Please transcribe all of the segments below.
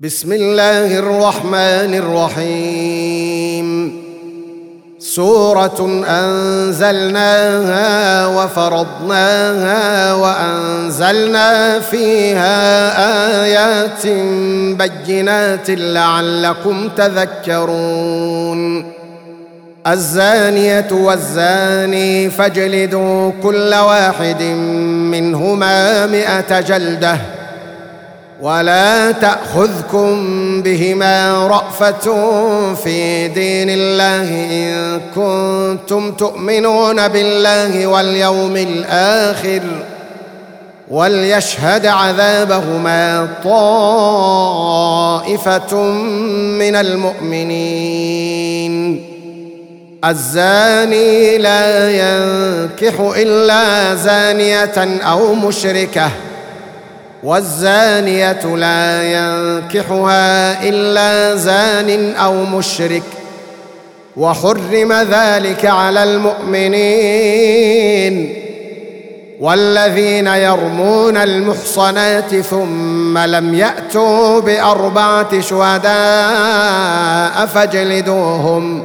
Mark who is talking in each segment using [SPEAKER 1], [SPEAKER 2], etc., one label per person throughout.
[SPEAKER 1] بسم الله الرحمن الرحيم. سورة أنزلناها وفرضناها وأنزلنا فيها آيات بينات لعلكم تذكرون. الزانية والزاني فاجلدوا كل واحد منهما مائه جلدة. ولا تأخذكم بهما رأفة في دين الله إن كنتم تؤمنون بالله واليوم الآخر وليشهد عذابهما طائفة من المؤمنين. الزاني لا ينكح إلا زانية أو مشركة. والزانية لا ينكحها إلا زان أو مشرك وحرم ذلك على المؤمنين والذين يرمون المحصنات ثم لم يأتوا بأربعة شهداء فاجلدوهم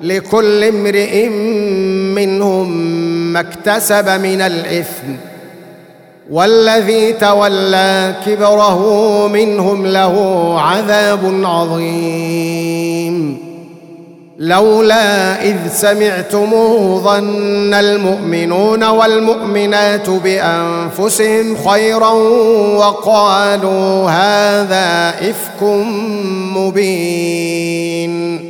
[SPEAKER 1] لكل امرئ منهم ما اكتسب من الإثم. والذي تولى كبره منهم له عذاب عظيم. لولا إذ سمعتموه ظن المؤمنون والمؤمنات بأنفسهم خيرا وقالوا هذا إفك مبين.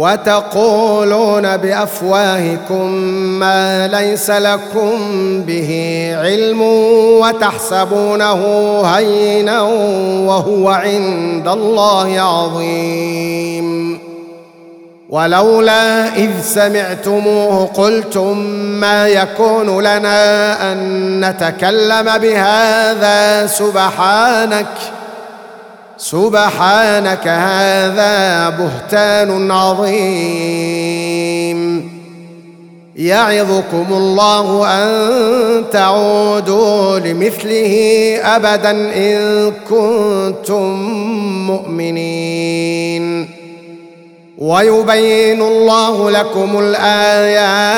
[SPEAKER 1] وتقولون بأفواهكم ما ليس لكم به علم وتحسبونه هينا وهو عند الله عظيم. ولولا إذ سمعتموه قلتم ما يكون لنا أن نتكلم بهذا سبحانك سبحانك هذا بهتان عظيم. يعظكم الله أن تعودوا لمثله ابدا إن كنتم مؤمنين. ويبين الله لكم الآيات.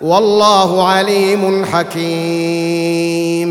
[SPEAKER 1] والله عليم حكيم.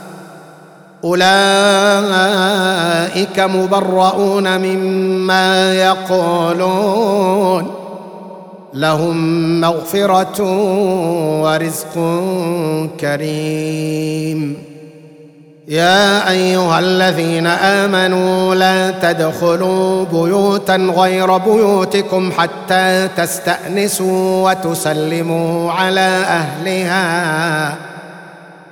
[SPEAKER 1] أولئك مبرؤون مما يقولون. لهم مغفرة ورزق كريم. يا أيها الذين آمنوا لا تدخلوا بيوتا غير بيوتكم حتى تستأنسوا وتسلموا على أهلها.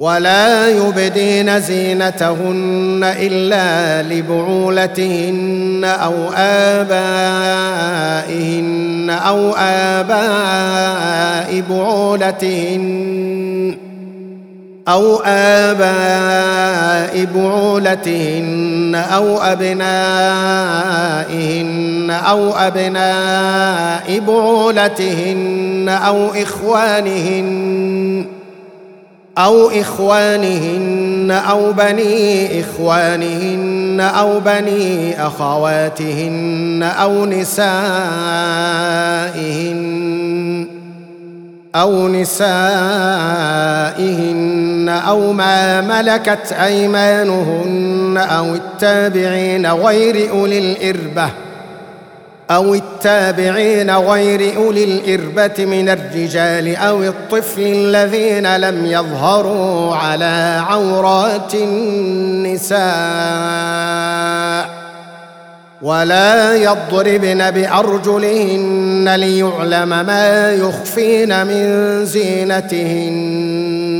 [SPEAKER 1] ولا يبدين زينتهن إلا لبعولتهن أو آبائهن أو آباء بعولتهن أو آباء بعولتهن أو أبنائهن أو أبناء بعولتهن أو إخوانهن أو إخوانهن أو بني إخوانهن أو بني أخواتهن أو نسائهن أو نسائهن أو ما ملكت أيمانهن أو التابعين غير أولي الإربة أو التابعين غير أولي الإربة من الرجال أو الطفل الذين لم يظهروا على عورات النساء ولا يضربن بأرجلهن ليعلم ما يخفين من زينتهن.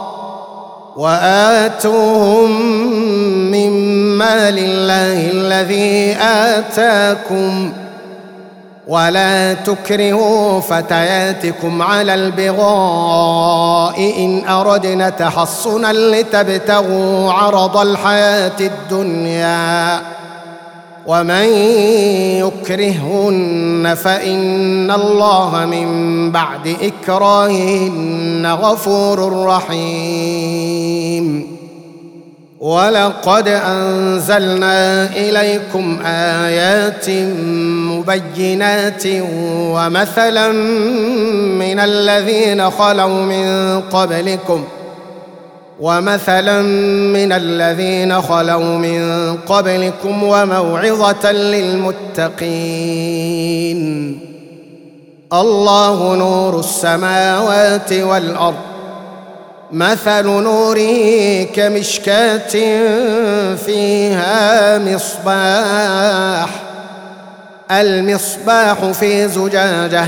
[SPEAKER 1] وآتوهم من مال الله الذي آتاكم ولا تكرهوا فتياتكم على البغاء إن أردنا تحصنا لتبتغوا عرض الحياة الدنيا. ومن يكرهن فان الله من بعد اكراههن غفور رحيم ولقد انزلنا اليكم ايات مبينات ومثلا من الذين خلوا من قبلكم ومثلا من الذين خلوا من قبلكم وموعظة للمتقين. الله نور السماوات والأرض. مثل نوره كمشكاة فيها مصباح. المصباح في زجاجة.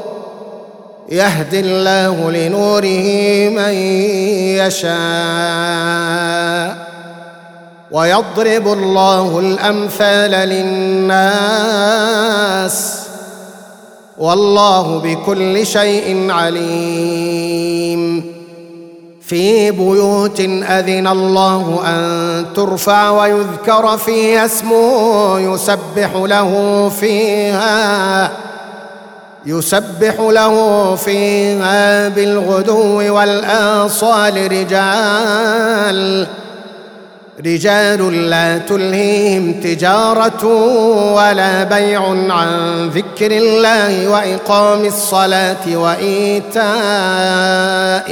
[SPEAKER 1] يهدي الله لنوره من يشاء ويضرب الله الأمثال للناس والله بكل شيء عليم. في بيوت أذن الله أن ترفع ويذكر فيها اسمه يسبح له فيها. يسبح له فيها بالغدو والآصال رجال. رجال لا تلهيهم تجارة ولا بيع عن ذكر الله وإقام الصلاة وإيتاء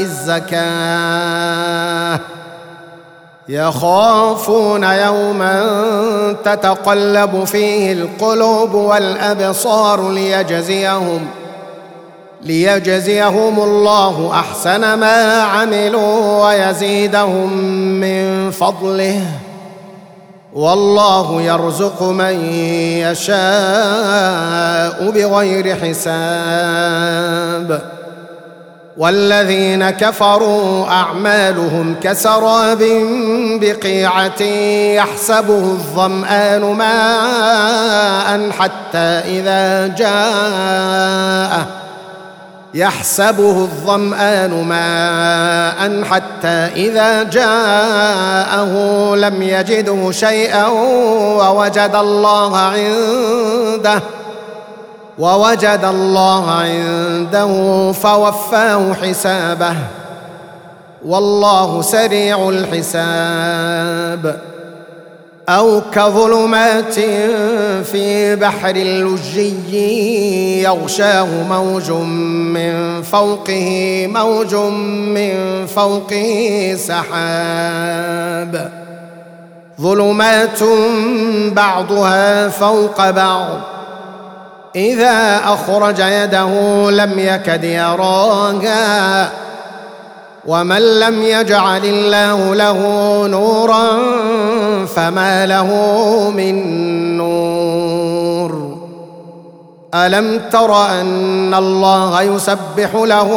[SPEAKER 1] الزكاة. يخافون يوما تتقلب فيه القلوب والأبصار ليجزيهم ليجزيهم الله أحسن ما عملوا ويزيدهم من فضله والله يرزق من يشاء بغير حساب والذين كفروا أعمالهم كسراب بقيعة يحسبه الظمآن ماء حتى إذا جاءه يحسبه الظمآن ماء حتى إذا جاءه لم يجده شيئا ووجد الله عنده ووجد الله عنده فوفاه حسابه. والله سريع الحساب. أو كظلمات في بحر لجي يغشاه موج من فوقه موج من فوقه سحاب. ظلمات بعضها فوق بعض. إذا أخرج يده لم يكد يراها ومن لم يجعل الله له نورا فما له من نور. ألم تر أن الله يسبح له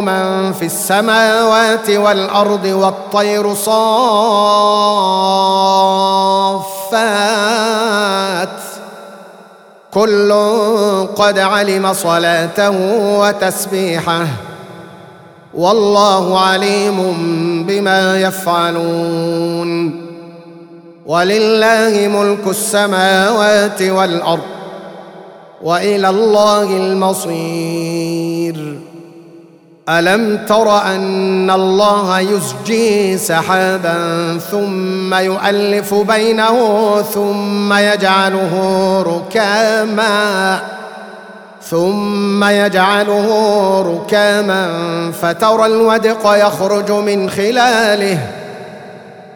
[SPEAKER 1] من في السماوات والأرض والطير صافات؟ كل قد علم صلاته وتسبيحه والله عليم بما يفعلون ولله ملك السماوات والأرض وإلى الله المصير ألم تر أن الله يزجي سحابا ثم يؤلف بينه ثم يجعله ركاما ثم يجعله ركاما فترى الودق يخرج من خلاله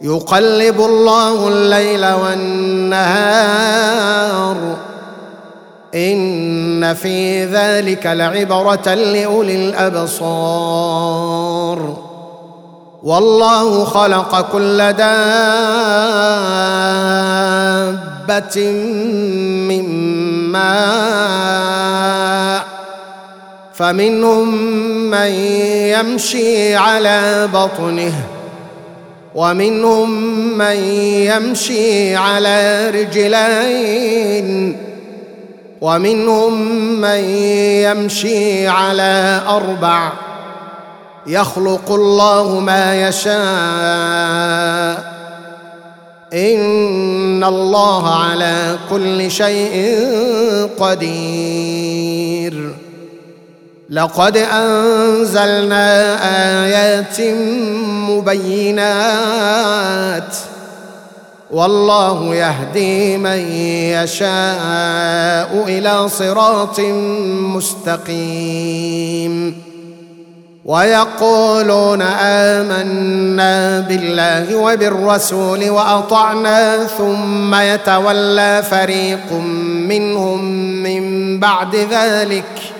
[SPEAKER 1] يقلب الله الليل والنهار. إن في ذلك لعبرة لأولي الأبصار. والله خلق كل دابة من ماء. فمنهم من يمشي على بطنه ومنهم من يمشي على رجلين ومنهم من يمشي على أربع يخلق الله ما يشاء إن الله على كل شيء قدير لقد أنزلنا آيات مبينات والله يهدي من يشاء إلى صراط مستقيم ويقولون آمنا بالله وبالرسول وأطعنا ثم يتولى فريق منهم من بعد ذلك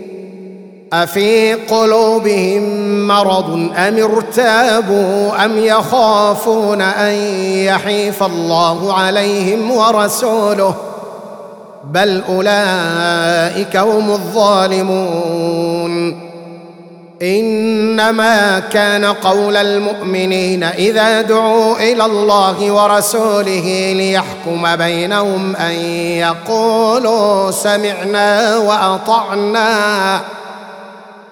[SPEAKER 1] أفي قلوبهم مرض أم ارتابوا أم يخافون أن يحيف الله عليهم ورسوله بل أولئك هم الظالمون إنما كان قول المؤمنين إذا دعوا إلى الله ورسوله ليحكم بينهم أن يقولوا سمعنا وأطعنا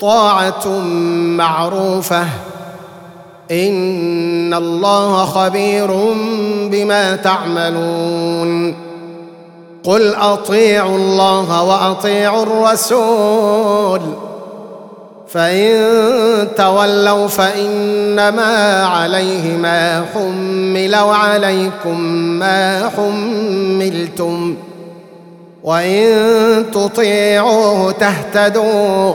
[SPEAKER 1] طاعة معروفة. إن الله خبير بما تعملون. قل أطيعوا الله وأطيعوا الرسول. فإن تولوا فإنما عليه ما حمل وعليكم ما حملتم. وإن تطيعوه تهتدوا.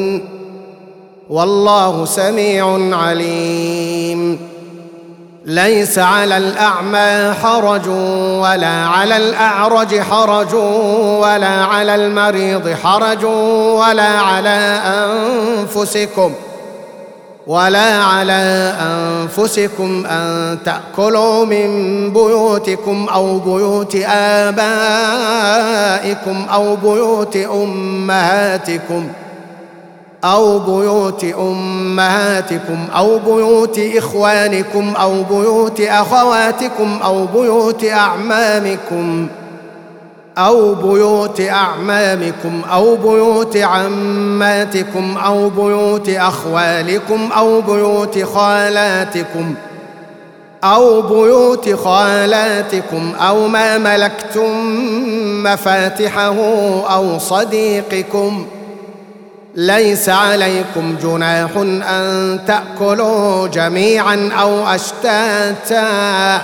[SPEAKER 1] والله سميع عليم. ليس على الأعمى حرج ولا على الأعرج حرج ولا على المريض حرج ولا على أنفسكم ولا على أنفسكم أن تأكلوا من بيوتكم أو بيوت آبائكم أو بيوت أمهاتكم. أو بيوت أمهاتكم أو بيوت إخوانكم أو بيوت أخواتكم أو بيوت أعمامكم أو بيوت أعمامكم أو بيوت عماتكم أو بيوت أخوالكم أو بيوت خالاتكم أو بيوت خالاتكم أو ما ملكتم مفاتحه أو صديقكم ليس عليكم جناح أن تأكلوا جميعا أو أشتاتا.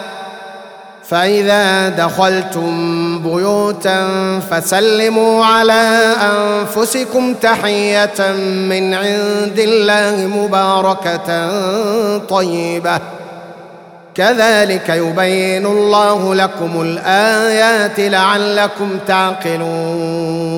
[SPEAKER 1] فإذا دخلتم بيوتا فسلموا على أنفسكم تحية من عند الله مباركة طيبة. كذلك يبين الله لكم الآيات لعلكم تعقلون.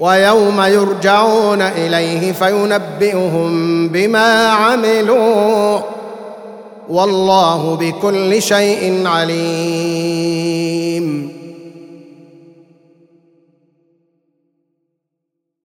[SPEAKER 1] ويوم يرجعون إليه فينبئهم بما عملوا والله بكل شيء عليم.